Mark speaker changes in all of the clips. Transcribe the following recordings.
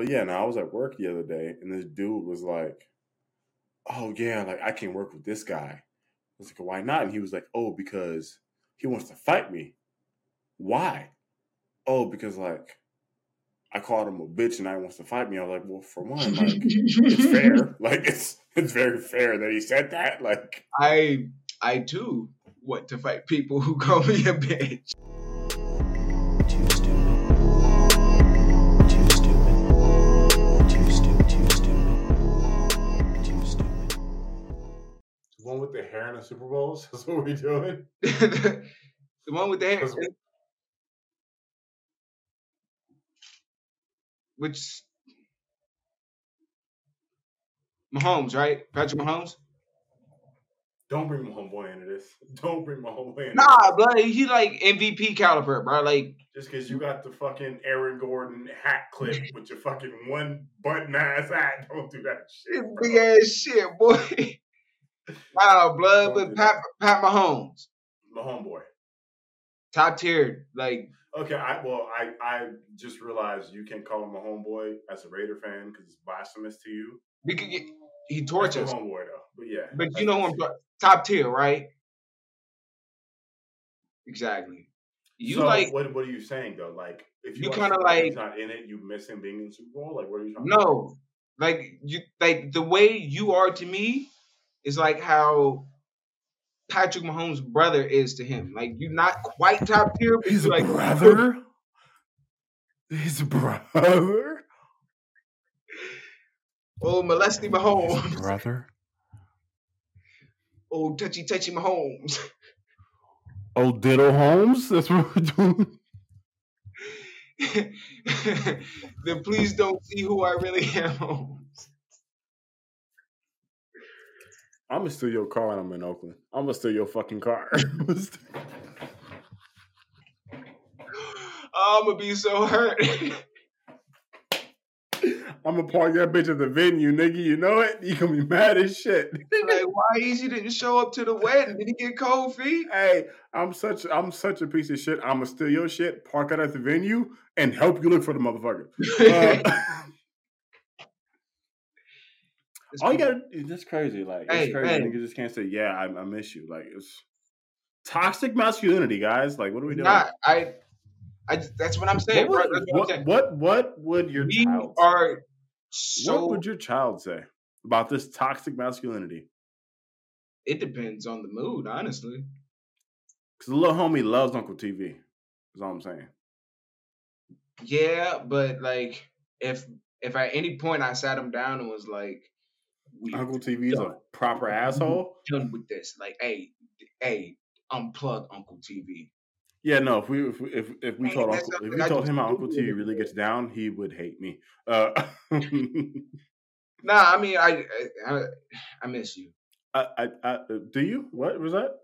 Speaker 1: But yeah, now I was at work the other day, and this dude was like, "Oh yeah, like I can work with this guy." I was like, "Why not?" And he was like, "Oh, because he wants to fight me." Why? Oh, because like I called him a bitch and now he wants to fight me. I was like, well, for one, like it's fair. Like it's it's very fair that he said that. Like
Speaker 2: I I too want to fight people who call me a bitch.
Speaker 3: Too
Speaker 1: one with the hair in the Super Bowls. That's what we're doing.
Speaker 2: the one with the hair. Which Mahomes, right? Patrick Mahomes?
Speaker 1: Don't bring my homeboy into this. Don't bring my homeboy into
Speaker 2: Nah, bro. He like MVP caliber, bro. Like.
Speaker 1: Just because you got the fucking Aaron Gordon hat clip with your fucking one button ass hat. Don't do that shit. bro.
Speaker 2: big ass shit, boy. Wow, blood with Pat Pat Mahomes.
Speaker 1: My homeboy.
Speaker 2: Top tier. Like
Speaker 1: Okay, I well, I I just realized you can't call him a homeboy as a Raider fan because it's blasphemous to you.
Speaker 2: we could get he tortures.
Speaker 1: homeboy though, but yeah.
Speaker 2: But you know who I'm top tier, right? Exactly. You
Speaker 1: so
Speaker 2: like
Speaker 1: what? What are you saying though? Like, if you,
Speaker 2: You kinda like-
Speaker 1: he's not in it, you miss him being in the Super Bowl. Like, what are you talking? about?
Speaker 2: no, like you like the way you are to me is like how Patrick Mahomes' brother is to him. Like you're not quite top tier, but
Speaker 1: He's
Speaker 2: like
Speaker 1: brother. His brother.
Speaker 2: oh molesty Mahomes,
Speaker 1: brother.
Speaker 2: oh touchy touchy Mahomes.
Speaker 1: Oh, Diddle Holmes. That's what we're doing.
Speaker 2: then please don't see who I really am.
Speaker 1: I'm gonna steal your car when I'm in Oakland. I'm gonna steal your fucking car.
Speaker 2: I'm gonna be so hurt.
Speaker 1: I'm gonna park that bitch at the venue, nigga. You know it. You gonna be mad as shit.
Speaker 2: like, why Easy didn't show up to the wedding? Did he get cold feet?
Speaker 1: hey, I'm such I'm such a piece of shit. I'm gonna steal your shit, park it at the venue, and help you look for the motherfucker. Uh,
Speaker 2: It's
Speaker 1: all you gotta that's crazy. Like
Speaker 2: Hey,
Speaker 1: it's crazy.
Speaker 2: hey.
Speaker 1: Niggas just can't say, yeah, I, I miss you. Like it's toxic masculinity, guys. Like what are we doing?
Speaker 2: I, I. That's what I'm saying,
Speaker 1: what, would,
Speaker 2: what, saying.
Speaker 1: what, what would your
Speaker 2: we
Speaker 1: child
Speaker 2: are
Speaker 1: say?
Speaker 2: so.
Speaker 1: what would your child say about this toxic masculinity?
Speaker 2: it depends on the mood, honestly.
Speaker 1: Because the little homie loves Uncle TV. Is all I'm saying.
Speaker 2: Yeah, but like, if if at any point I sat him down and was like, "We
Speaker 1: Uncle TV is a proper asshole.
Speaker 2: done with this," like, "Hey, hey, unplug Uncle TV."
Speaker 1: Yeah, no. If we if we, if, if we
Speaker 2: Hey,
Speaker 1: told Uncle, if we
Speaker 2: I
Speaker 1: told him how Uncle TV really gets down, he would hate me. Uh,
Speaker 2: Nah, I mean, I, I, I- I miss you.
Speaker 1: I, I, I, do you? What was that?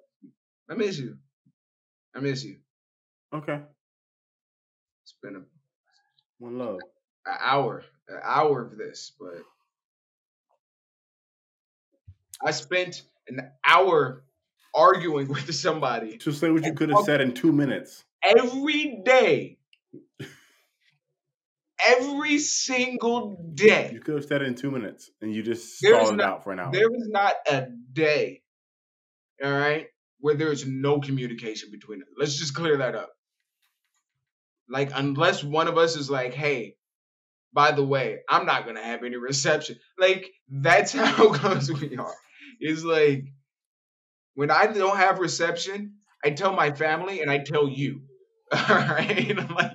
Speaker 2: I miss you. I miss you.
Speaker 1: Okay,
Speaker 2: It's been a
Speaker 1: one love.
Speaker 2: an hour, an hour of this, but I spent an hour arguing with somebody
Speaker 1: To say what you could have said in two minutes.
Speaker 2: every day. Every single day.
Speaker 1: You could have said it in two minutes, and you just stalled it
Speaker 2: not-
Speaker 1: out for an hour.
Speaker 2: There is not a day, all right, where there is no communication between us. Let's just clear that up. Like, unless one of us is like, hey, by the way, I'm not gonna have any reception. Like, that's how close we are. It's like when I don't have reception, I tell my family and I tell you. All right. I'm like,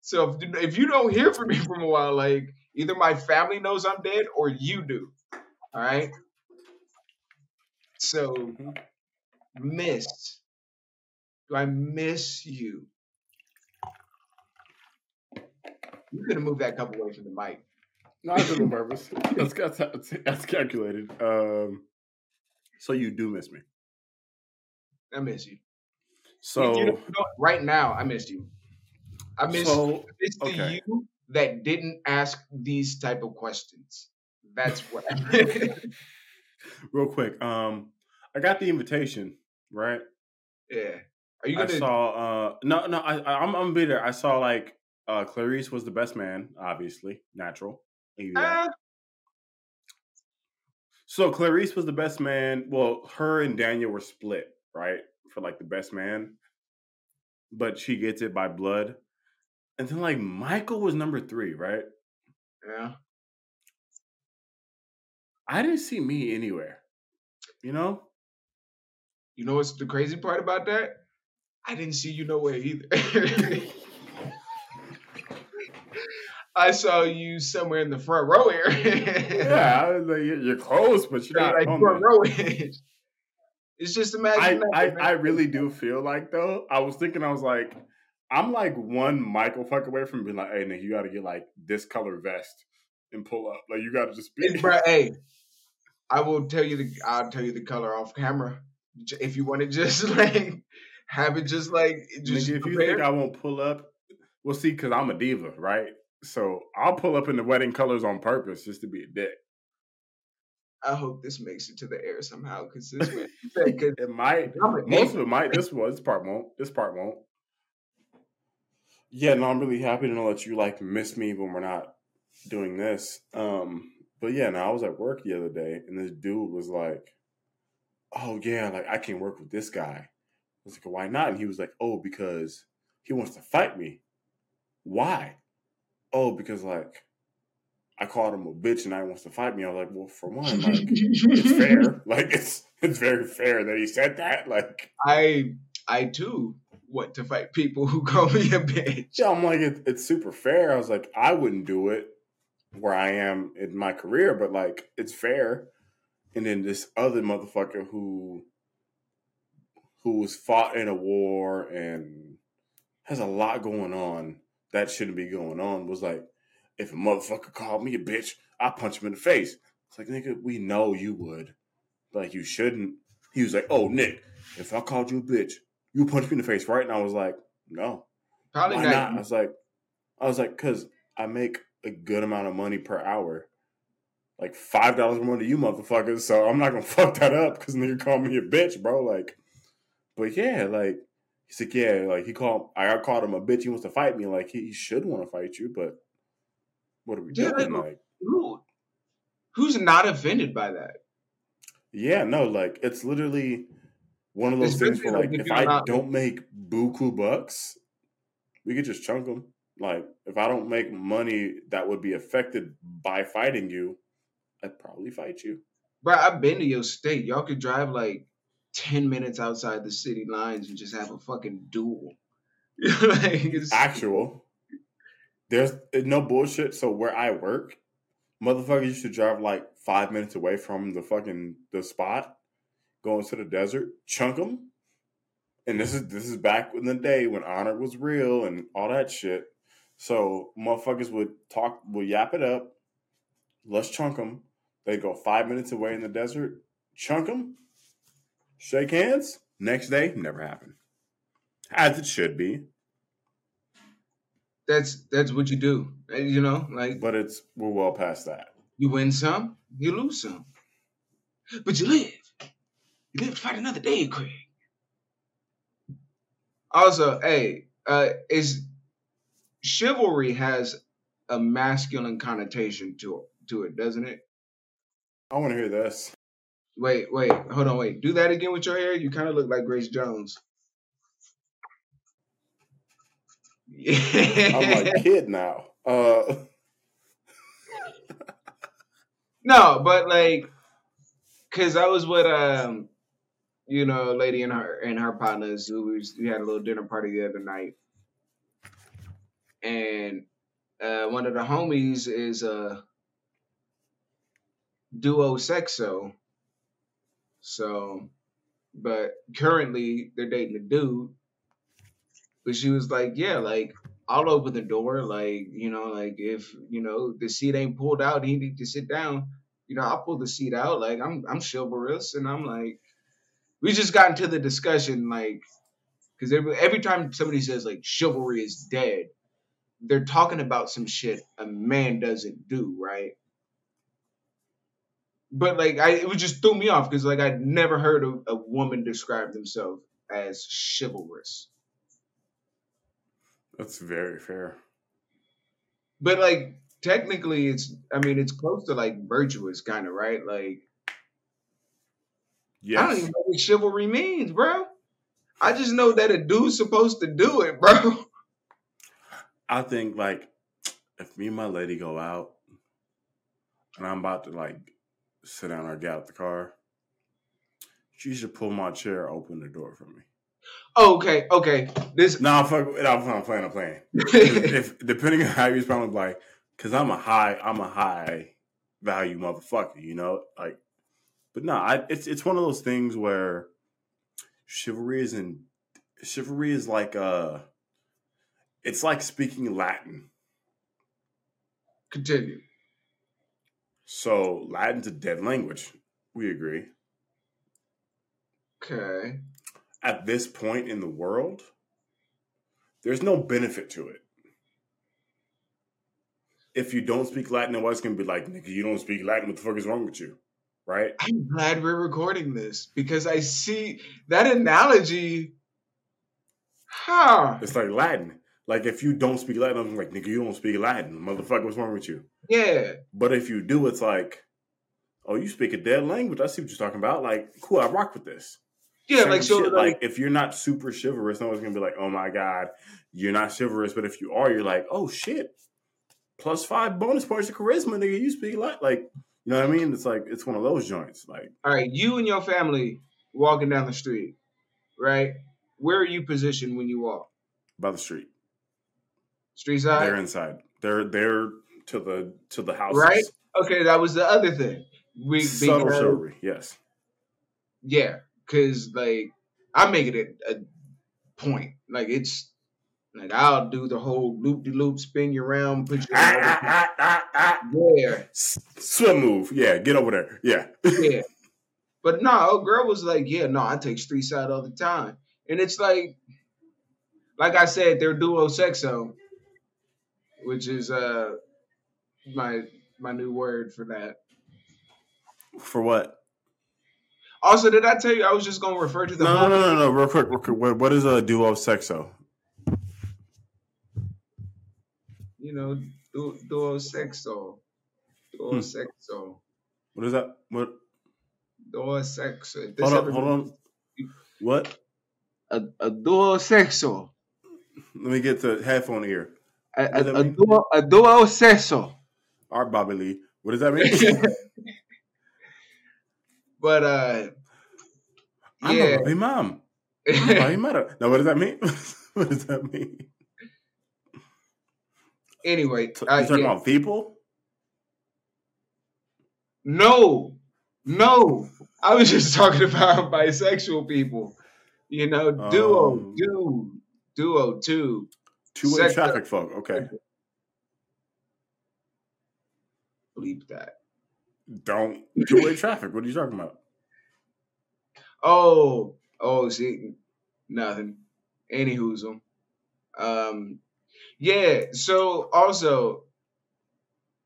Speaker 2: so if, if you don't hear from me for a while, like either my family knows I'm dead or you do. All right. So
Speaker 1: Mhm.
Speaker 2: miss. Do I miss you? You could have moved that cup away from the mic.
Speaker 1: No, I did it on purpose. That's, that's, that's, that's calculated. Um, so you do miss me.
Speaker 2: I miss you.
Speaker 1: So
Speaker 2: You know- right now, I miss you. I miss,
Speaker 1: so
Speaker 2: it's the
Speaker 1: okay.
Speaker 2: you that didn't ask these type of questions. That's what. I miss.
Speaker 1: real quick, um, I got the invitation, right?
Speaker 2: yeah. Are you
Speaker 1: I
Speaker 2: gonna?
Speaker 1: saw uh no no I I- I'm I'm gonna be there. I saw like Uh, Clarice was the best man, obviously, natural.
Speaker 2: Uh,
Speaker 1: So Clarice was the best man. Well, her and Daniel were split, right, for like the best man, but she gets it by blood. And then like Michael was number three, right?
Speaker 2: yeah.
Speaker 1: I didn't see me anywhere. You know?
Speaker 2: You know what's the crazy part about that? I didn't see you nowhere either. I saw you somewhere in the front row area.
Speaker 1: yeah, I was like, you're close, but you're not
Speaker 2: like
Speaker 1: on
Speaker 2: front row. it's just
Speaker 1: I,
Speaker 2: imagine.
Speaker 1: I,
Speaker 2: that,
Speaker 1: I really do feel like though. I was thinking, I was like, I'm like one Michael fuck away from being like, hey, Nick, you got to get like this color vest and pull up. Like, you got to just be.
Speaker 2: Hey, bruh, hey, I will tell you the I'll tell you the color off camera if you want to just like have it just like just
Speaker 1: Nigga, if you think I won't pull up, well, see, because I'm a diva, right? So I'll pull up in the wedding colors on purpose just to be a dick.
Speaker 2: I hope this makes it to the air somehow because this man,
Speaker 1: It might. Most of it might. This one, this part won't. This part won't. Yeah, no, I'm really happy to know that you like miss me when we're not doing this. Um, but yeah, no, I was at work the other day and this dude was like, "Oh yeah, like I can't work with this guy." I was like, "Why not?" And he was like, "Oh, because he wants to fight me." Why? Oh, because like I called him a bitch and now he wants to fight me. I was like, "Well, for one, like it's fair. Like it's it's very fair that he said that. Like."
Speaker 2: I I too want to fight people who call me a bitch.
Speaker 1: Yeah, I'm like, it, it's super fair. I was like, I wouldn't do it where I am in my career, but like, it's fair. And then this other motherfucker who who was fought in a war and has a lot going on that shouldn't be going on was like, if a motherfucker called me a bitch, I punch him in the face. It's like, nigga, we know you would, but like, you shouldn't. He was like, oh, Nick, if I called you a bitch, you punch me in the face, right? And I was like, no.
Speaker 2: Probably
Speaker 1: Why
Speaker 2: not.
Speaker 1: not? I was like, I was like, cause I make a good amount of money per hour, like five dollars more than you motherfuckers. So I'm not gonna fuck that up because nigga called me a bitch, bro. Like, but yeah, like he's like, yeah, like he called, I called him a bitch. He wants to fight me. Like he, he should want to fight you, but what are we
Speaker 2: Yeah,
Speaker 1: doing?
Speaker 2: like- who's not offended by that?
Speaker 1: yeah, no, like it's literally one of those things where
Speaker 2: like, if
Speaker 1: I
Speaker 2: not-
Speaker 1: don't make buku bucks, we could just chunk them. Like if I don't make money that would be affected by fighting you, I'd probably fight you.
Speaker 2: Bro, I've been to your state. Y'all could drive like 10 minutes outside the city lines and just have a fucking duel. like, it's,
Speaker 1: Actual. There's no bullshit. So where I work, motherfuckers used to drive like five minutes away from the fucking the spot, go into the desert, chunk them. And this is this is back in the day when honor was real and all that shit. So motherfuckers would talk, would yap it up. Let's chunk them. They go five minutes away in the desert, chunk them, shake hands. Next day, never happened. As it should be.
Speaker 2: that's that's what you do. You know, like
Speaker 1: but it's we're well past that.
Speaker 2: you win some, you lose some. But you live. You live to fight another day, Craig. Also, hey, uh, is chivalry has a masculine connotation to to it, doesn't it?
Speaker 1: I want to hear this.
Speaker 2: Wait, wait, hold on, wait. Do that again with your hair. You kind of look like Grace Jones.
Speaker 1: I'm like kid now. Uh,
Speaker 2: no, but like, cause I was with um, you know, a lady and her and her partners who was we had a little dinner party the other night, and uh, one of the homies is a duo sexo. So, but currently they're dating a dude. But she was like, yeah, like I'll open the door, like you know, like if you know the seat ain't pulled out, he need to sit down. You know, I'll pull the seat out. Like I'm, I'm chivalrous, and I'm like, we just got into the discussion, like, because every every time somebody says like chivalry is dead, they're talking about some shit a man doesn't do, right? But like, I it just threw me off because like I'd never heard a, a woman describe themselves as chivalrous.
Speaker 1: that's very fair.
Speaker 2: but like technically, it's I mean it's close to like virtuous kind of right. Like I don't even know what chivalry means, bro. I just know that a dude's supposed to do it, bro.
Speaker 1: I think like if me and my lady go out and I'm about to like sit down or get out the car, she should pull my chair, open the door for me.
Speaker 2: okay, okay. This
Speaker 1: No, I'm fuck. No, I'm playing. I'm playing. If, depending on how you respond, like, because I'm a high, I'm a high value motherfucker, you know, like. But no, I, it's it's one of those things where chivalry is in chivalry is like uh, it's like speaking Latin.
Speaker 2: continue.
Speaker 1: So Latin's a dead language. We agree.
Speaker 2: Okay.
Speaker 1: At this point in the world, there's no benefit to it. If you don't speak Latin, nobody's gonna be like, "Nigga, you don't speak Latin. What the fuck is wrong with you?" Right?
Speaker 2: I'm glad we're recording this because I see that analogy. Huh.
Speaker 1: It's like Latin. Like if you don't speak Latin, I'm like, "Nigga, you don't speak Latin. Motherfucker, what's wrong with you?"
Speaker 2: Yeah.
Speaker 1: But if you do, it's like, "Oh, you speak a dead language. I see what you're talking about. Like, cool, I rock with this."
Speaker 2: Yeah,
Speaker 1: Same
Speaker 2: like so
Speaker 1: shit,
Speaker 2: like,
Speaker 1: if you're not super chivalrous, no one's gonna be like, "Oh my god, you're not chivalrous." But if you are, you're like, "Oh shit, plus five bonus points to charisma, nigga. You speak like like." You know what I mean? It's like it's one of those joints. Like
Speaker 2: all right, you and your family walking down the street, right? Where are you positioned when you walk?
Speaker 1: by the street,
Speaker 2: Street side?
Speaker 1: they're inside. They're they're to the to the house.
Speaker 2: Right? Okay, that was the other thing. We
Speaker 1: Subtle
Speaker 2: because-
Speaker 1: chivalry. Yes.
Speaker 2: Yeah, because like I make it a, a point. Like it's like I'll do the whole loop de loop, spin you around, put you.
Speaker 1: Ah, ah, ah.
Speaker 2: Yeah,
Speaker 1: Swim move. Yeah, get over there. Yeah.
Speaker 2: yeah. But no, old girl was like, yeah, no, I take street side all the time, and it's like, like I said, they're duo sexo, which is uh my my new word for that.
Speaker 1: For what?
Speaker 2: Also, did I tell you I was just gonna refer to the
Speaker 1: No, no, no, no, no. Real quick, real quick. What, what is a duo sexo?
Speaker 2: you know, du- duo sexo, duo
Speaker 1: Hmm.
Speaker 2: sexo,
Speaker 1: What is that? What?
Speaker 2: duo sexo. If this
Speaker 1: Hold on, hold on. What?
Speaker 2: A, a duo sexo.
Speaker 1: Let me get the headphone ear.
Speaker 2: A, a, a
Speaker 1: mean?
Speaker 2: duo, a duo sexo.
Speaker 1: Art Bobby Lee. What does that mean?
Speaker 2: But uh,
Speaker 1: I'm
Speaker 2: yeah.
Speaker 1: a Bobby mom. I'm Bobby mother. No, what does that mean? what does that mean?
Speaker 2: anyway,
Speaker 1: So,
Speaker 2: uh,
Speaker 1: you talking
Speaker 2: yeah.
Speaker 1: about people?
Speaker 2: no, no. I was just talking about bisexual people. You know, duo,
Speaker 1: Um,
Speaker 2: dude, duo, two.
Speaker 1: Two way
Speaker 2: Sex-
Speaker 1: traffic folk. Okay.
Speaker 2: Bleep that.
Speaker 1: Don't two way traffic. What are you talking about?
Speaker 2: Oh, oh, see, nothing. Any hoozle. Um, yeah. So also,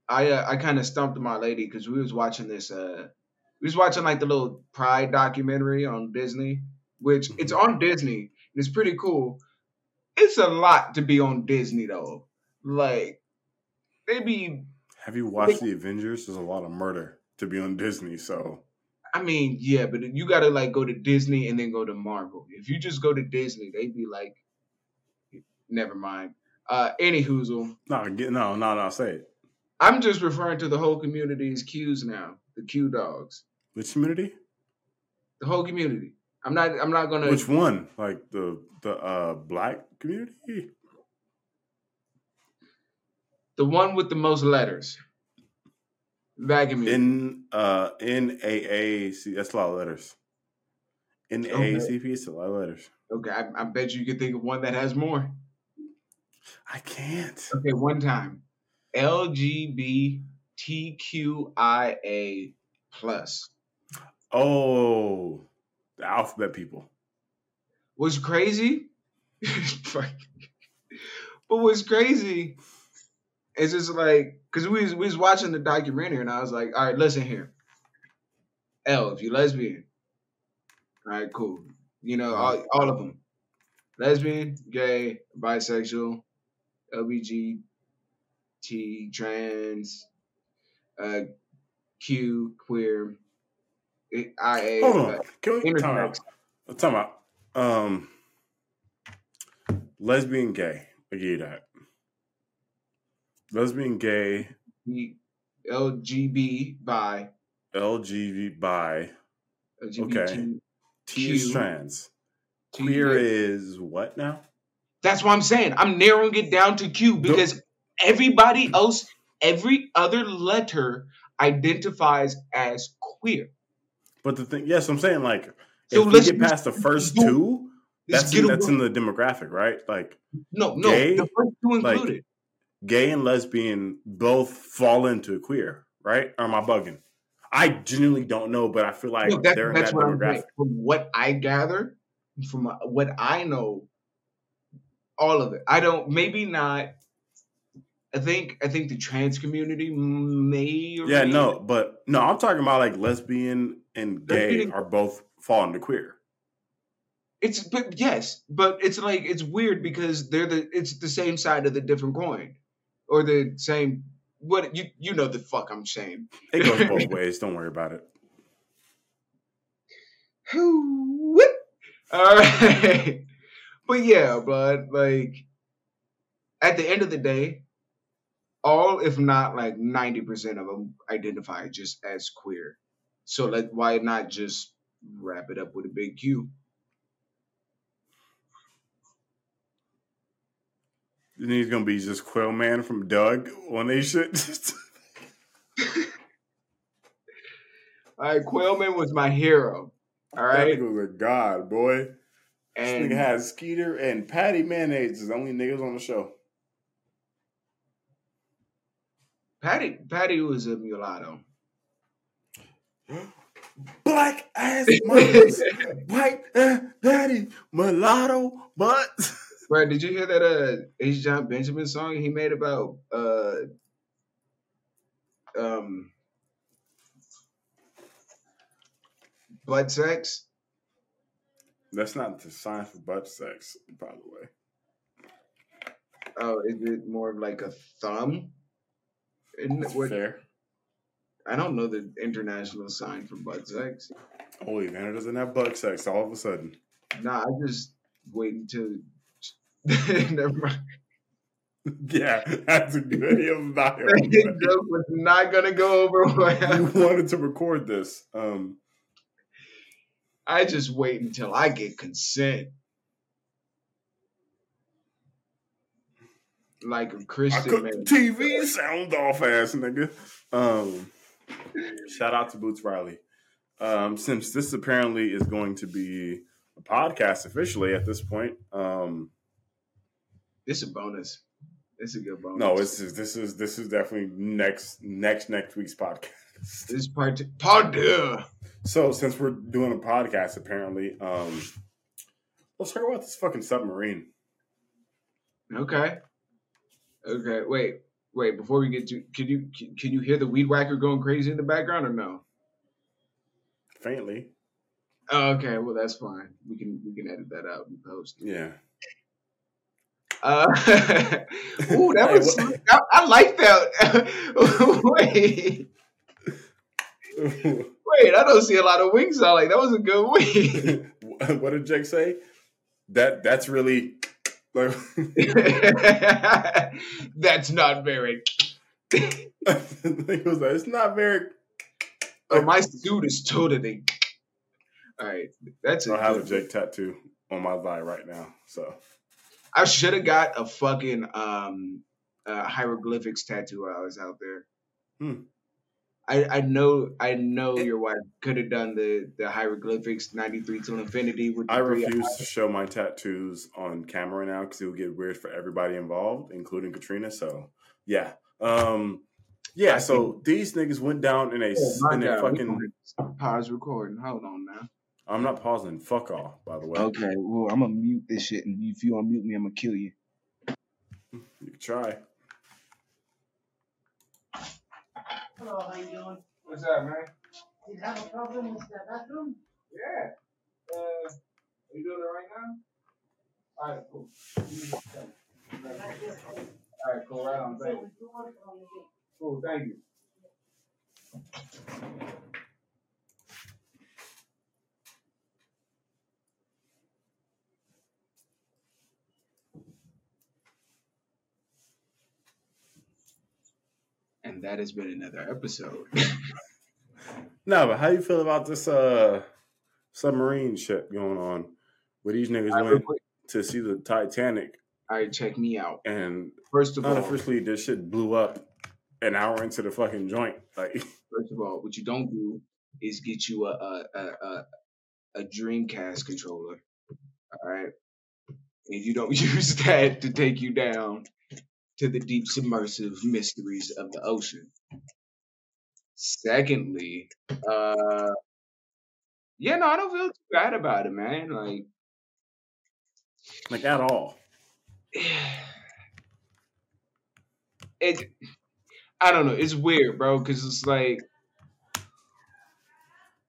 Speaker 2: I uh, I kind of stumped my lady because we was watching this. Uh, we was watching like the little Pride documentary on Disney, which it's on Disney. And it's pretty cool. It's a lot to be on Disney though. Like they be
Speaker 1: Have you watched the Avengers? There's a lot of murder to be on Disney. So
Speaker 2: I mean, yeah, but you gotta like go to Disney and then go to Marvel. If you just go to Disney, they'd be like, never mind. Uh, any hoozle.
Speaker 1: no, get no, no, no. Say it.
Speaker 2: I'm just referring to the whole community as Qs now, the Q dogs,
Speaker 1: Which community?
Speaker 2: the whole community. I'm not. I'm not gonna.
Speaker 1: Which one? Like the the uh black community?
Speaker 2: the one with the most letters. That community.
Speaker 1: N uh N A A C. That's a lot of letters. N A A C P. It's a lot of letters.
Speaker 2: okay, I, I bet you can think of one that has more.
Speaker 1: I can't.
Speaker 2: Okay, one time. LGBTQIA plus.
Speaker 1: Oh, the alphabet people.
Speaker 2: What's crazy? But what's crazy is just like because we was, we was watching the documentary and I was like, all right, listen here. L, if you lesbian, all right, cool. You know, all, all of them. Lesbian, gay, bisexual, LBGTQ, T, trans, uh, Q, queer, I,
Speaker 1: Hold
Speaker 2: uh,
Speaker 1: on. Can we time out?
Speaker 2: intersex.
Speaker 1: Time out. Um, lesbian, gay. I give you that. Lesbian, gay,
Speaker 2: LGB, bi,
Speaker 1: LGBT, bi.
Speaker 2: LGBT,
Speaker 1: T is trans.
Speaker 2: T,
Speaker 1: Queer is what now?
Speaker 2: That's what I'm saying. I'm narrowing it down to Q because everybody else, every other letter identifies as queer.
Speaker 1: But the thing, yes, I'm saying like
Speaker 2: So
Speaker 1: if we get past the first
Speaker 2: do-
Speaker 1: two, that's in, that's in the demographic, right? Like
Speaker 2: no, no,
Speaker 1: gay,
Speaker 2: the first two
Speaker 1: like,
Speaker 2: included.
Speaker 1: gay and lesbian both fall into a queer, right? Or am I bugging? I genuinely don't know, but I feel like
Speaker 2: No, that-
Speaker 1: they're in that
Speaker 2: what
Speaker 1: demographic.
Speaker 2: From what I gather, from what I know, all of it. I don't. Maybe not. I think. I think the trans community may. Or
Speaker 1: Yeah, no, but no, I'm talking about like lesbian and gay are both fall into queer.
Speaker 2: It's but yes, but it's like it's weird because they're the it's the same side of the different coin, or the same. What you you know the fuck I'm saying.
Speaker 1: It goes both ways. Don't worry about it.
Speaker 2: All right. But yeah, but like at the end of the day, all if not like 90% of them identify just as queer. So like why not just wrap it up with a big Q?
Speaker 1: Think he's gonna be just Quailman from Doug when they shit?
Speaker 2: All right, Quailman was my hero. All right, That
Speaker 1: nigga was a god, boy. This
Speaker 2: And
Speaker 1: nigga had Skeeter and Patty Mayonnaise is the only niggas on the show.
Speaker 2: Patty Patty was a mulatto.
Speaker 1: Black ass mothers, white ass daddy, mulatto butt.
Speaker 2: Right, did you hear that uh H. Jon Benjamin song he made about uh um butt sex?
Speaker 1: That's not the sign for butt sex, by the way.
Speaker 2: Oh, is it more of like a thumb? Isn't it what,
Speaker 1: Fair.
Speaker 2: I don't know the international sign for butt sex.
Speaker 1: Holy man, doesn't have butt sex all of a sudden.
Speaker 2: Nah, I just wait until never mind.
Speaker 1: Yeah, that's a good. He was not
Speaker 2: joke was not gonna go over
Speaker 1: You
Speaker 2: well.
Speaker 1: wanted to record this. Um,
Speaker 2: I just wait until I get consent. Like a Christian man.
Speaker 1: TV sound off, ass nigga. Um, shout out to Boots Riley. Um, since this apparently is going to be a podcast officially at this point, um,
Speaker 2: This is a bonus. This is a good bonus.
Speaker 1: no, this is this is this is definitely next next next week's podcast.
Speaker 2: this is part. Part two.
Speaker 1: So since we're doing a podcast, apparently, um, let's talk about this fucking submarine.
Speaker 2: Okay. Okay. Wait. Wait. Before we get to, can you can you hear the weed whacker going crazy in the background or no?
Speaker 1: Faintly,
Speaker 2: Oh, okay. Well, that's fine. We can we can edit that out in post.
Speaker 1: yeah.
Speaker 2: Uh, ooh, that was. I, I like that. Wait. Wait, I don't see a lot of wings I like that was a good wing.
Speaker 1: what did Jake say? That that's really like
Speaker 2: That's not very.
Speaker 1: he was like, it's not very.
Speaker 2: Oh, my suit is totally. All right, that's
Speaker 1: I have a Jake tattoo on my thigh right now. So
Speaker 2: I should have got a fucking um uh, hieroglyphics tattoo while I was out there.
Speaker 1: Hmm.
Speaker 2: I, I know I know
Speaker 1: It-
Speaker 2: your wife could have done the the hieroglyphics ninety three till infinity with
Speaker 1: I
Speaker 2: three
Speaker 1: refuse to show my tattoos on camera now because it would get weird for everybody involved, including Katrina. So yeah, um, yeah.
Speaker 2: I
Speaker 1: So these niggas went down in a
Speaker 2: Oh,
Speaker 1: in a
Speaker 2: God, we
Speaker 1: fucking.
Speaker 2: gonna Pause recording. Hold on now.
Speaker 1: I'm not pausing. Fuck off. By the way,
Speaker 2: Okay, well I'm gonna mute this shit, and if you unmute me, I'm gonna kill you.
Speaker 1: you can try.
Speaker 4: Hello, how you doing?
Speaker 2: What's up, man?
Speaker 4: You have a problem with the bathroom?
Speaker 2: Yeah. Uh, are you doing it right now? All right, cool. All right, cool. Right on. Thank you. Cool. Thank you. And that has been another episode.
Speaker 1: No, but how you feel about this uh submarine shit going on? Where these niggas
Speaker 2: real
Speaker 1: went to see the Titanic
Speaker 2: All right, check me out.
Speaker 1: and
Speaker 2: First of all,
Speaker 1: unofficially this shit blew up an hour into the fucking joint. Like
Speaker 2: First of all, what you don't do is get you a a a, a, a Dreamcast controller. All right, and you don't use that to take you down to the deep submersive mysteries of the ocean. Secondly, uh, yeah, no, I don't feel too bad about it, man. Like,
Speaker 1: like at all.
Speaker 2: it, I don't know, it's weird, bro, because it's like.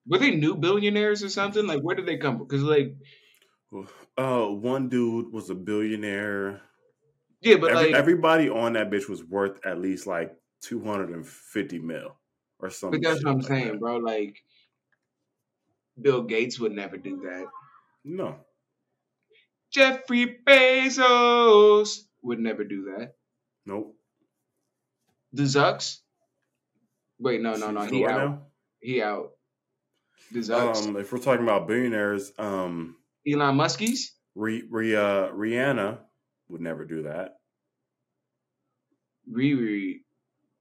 Speaker 2: Were they new billionaires or something? Like, where did they come from? Because, like,
Speaker 1: Uh one dude was a billionaire.
Speaker 2: Yeah, but
Speaker 1: Every,
Speaker 2: like,
Speaker 1: everybody on that bitch was worth at least like 250 mil or something.
Speaker 2: But that's what I'm saying, bro. Like, Bill Gates would never do that.
Speaker 1: No.
Speaker 2: Jeffrey Bezos would never do that.
Speaker 1: Nope.
Speaker 2: The Zucks. Wait, no, no, no. He
Speaker 1: right
Speaker 2: out.
Speaker 1: now,
Speaker 2: He out. The Zucks.
Speaker 1: Um, if we're talking about billionaires, um,
Speaker 2: Elon Muskies.
Speaker 1: Re, Re, uh, Rihanna would never do that.
Speaker 2: Riri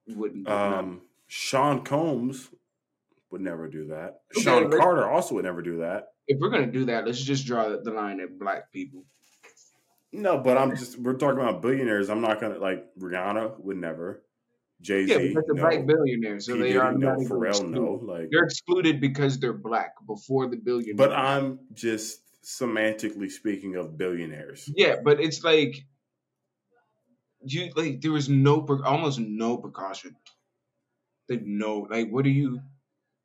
Speaker 2: wouldn't. do that.
Speaker 1: Um, Sean Combs would never do that.
Speaker 2: Okay,
Speaker 1: Sean Carter also would never do that.
Speaker 2: if we're gonna do that, let's just draw the line at black people.
Speaker 1: No, but I'm just we're talking about billionaires. I'm not gonna like Rihanna would never. Jay
Speaker 2: Yeah,
Speaker 1: Z,
Speaker 2: because they're
Speaker 1: no.
Speaker 2: black billionaires, so
Speaker 1: P.
Speaker 2: they
Speaker 1: Diddy,
Speaker 2: are
Speaker 1: no.
Speaker 2: not
Speaker 1: Pharrell,
Speaker 2: excluded.
Speaker 1: no. Like,
Speaker 2: They're excluded because they're black before the billionaire.
Speaker 1: but I'm just semantically speaking of billionaires.
Speaker 2: Yeah, but it's like you like there was no almost no precaution. Like no, like what do you?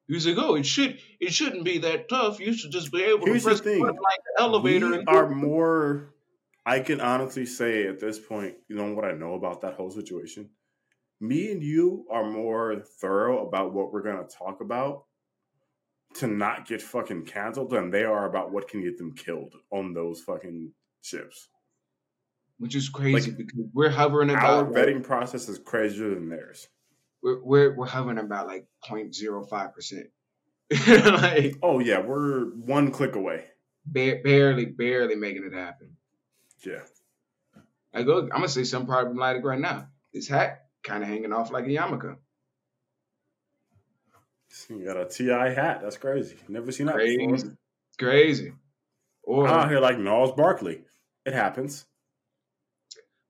Speaker 2: He was like, oh, it should it shouldn't be that tough. You should just be able
Speaker 1: Here's
Speaker 2: to press the
Speaker 1: thing.
Speaker 2: button like the elevator.
Speaker 1: we
Speaker 2: and
Speaker 1: are more. I can honestly say at this point, you know what I know about that whole situation. Me and you are more thorough about what we're gonna talk about to not get fucking canceled than they are about what can get them killed on those fucking ships.
Speaker 2: which is crazy
Speaker 1: like,
Speaker 2: because we're hovering about Our
Speaker 1: vetting process is crazier than theirs.
Speaker 2: we're, we're we're hovering about like 0.05 percent, like
Speaker 1: Oh yeah, we're one click away.
Speaker 2: ba- barely barely making it happen.
Speaker 1: Yeah.
Speaker 2: I go. I'm gonna say something problematic right now. This hat kind of hanging off like a yarmulke.
Speaker 1: You got a TI hat. That's crazy. Never seen that
Speaker 2: Crazy,
Speaker 1: before.
Speaker 2: crazy. Or
Speaker 1: I'm out here like Gnarls Barkley. It happens.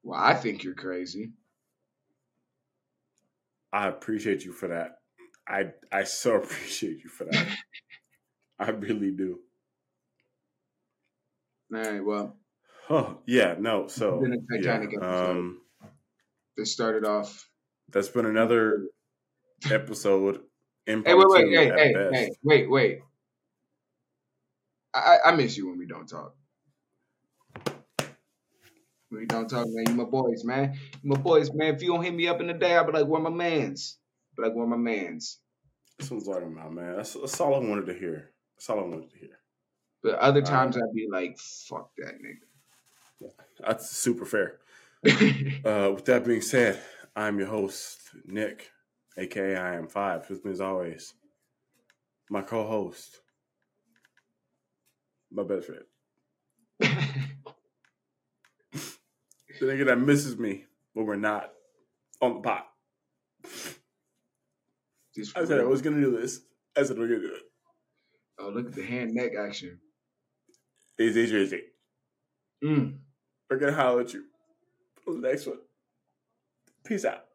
Speaker 2: well, I think you're crazy.
Speaker 1: I appreciate you for that. I I so appreciate you for that. I really do.
Speaker 2: All right. Well,
Speaker 1: Oh yeah, no. So
Speaker 2: Been a
Speaker 1: yeah,
Speaker 2: Titanic episode.
Speaker 1: um,
Speaker 2: this started off.
Speaker 1: that's been another episode.
Speaker 2: Hey, wait, wait, hey, hey,
Speaker 1: best.
Speaker 2: hey, wait, wait. I, I miss you when we don't talk. When we don't talk, man. You my boys, man. You my boys, man. If you don't hit me up in the day, I'll be like, where my mans? Be like, where my mans?
Speaker 1: That's what I'm talking about, man. That's, that's all I wanted to hear. That's all I wanted to hear.
Speaker 2: But other times I'd be like, fuck that nigga.
Speaker 1: Yeah, That's super fair. Uh, with that being said, I'm your host, Nick, aka I am five. With me as always, my co-host, my best friend, the nigga that misses me when we're not on the pot.
Speaker 2: Just
Speaker 1: I said I was gonna do this. I said we're gonna do it.
Speaker 2: Oh, look at the hand neck action.
Speaker 1: Easy, easy, easy.
Speaker 2: Mm.
Speaker 1: We're gonna holler at you on the next one. Peace out.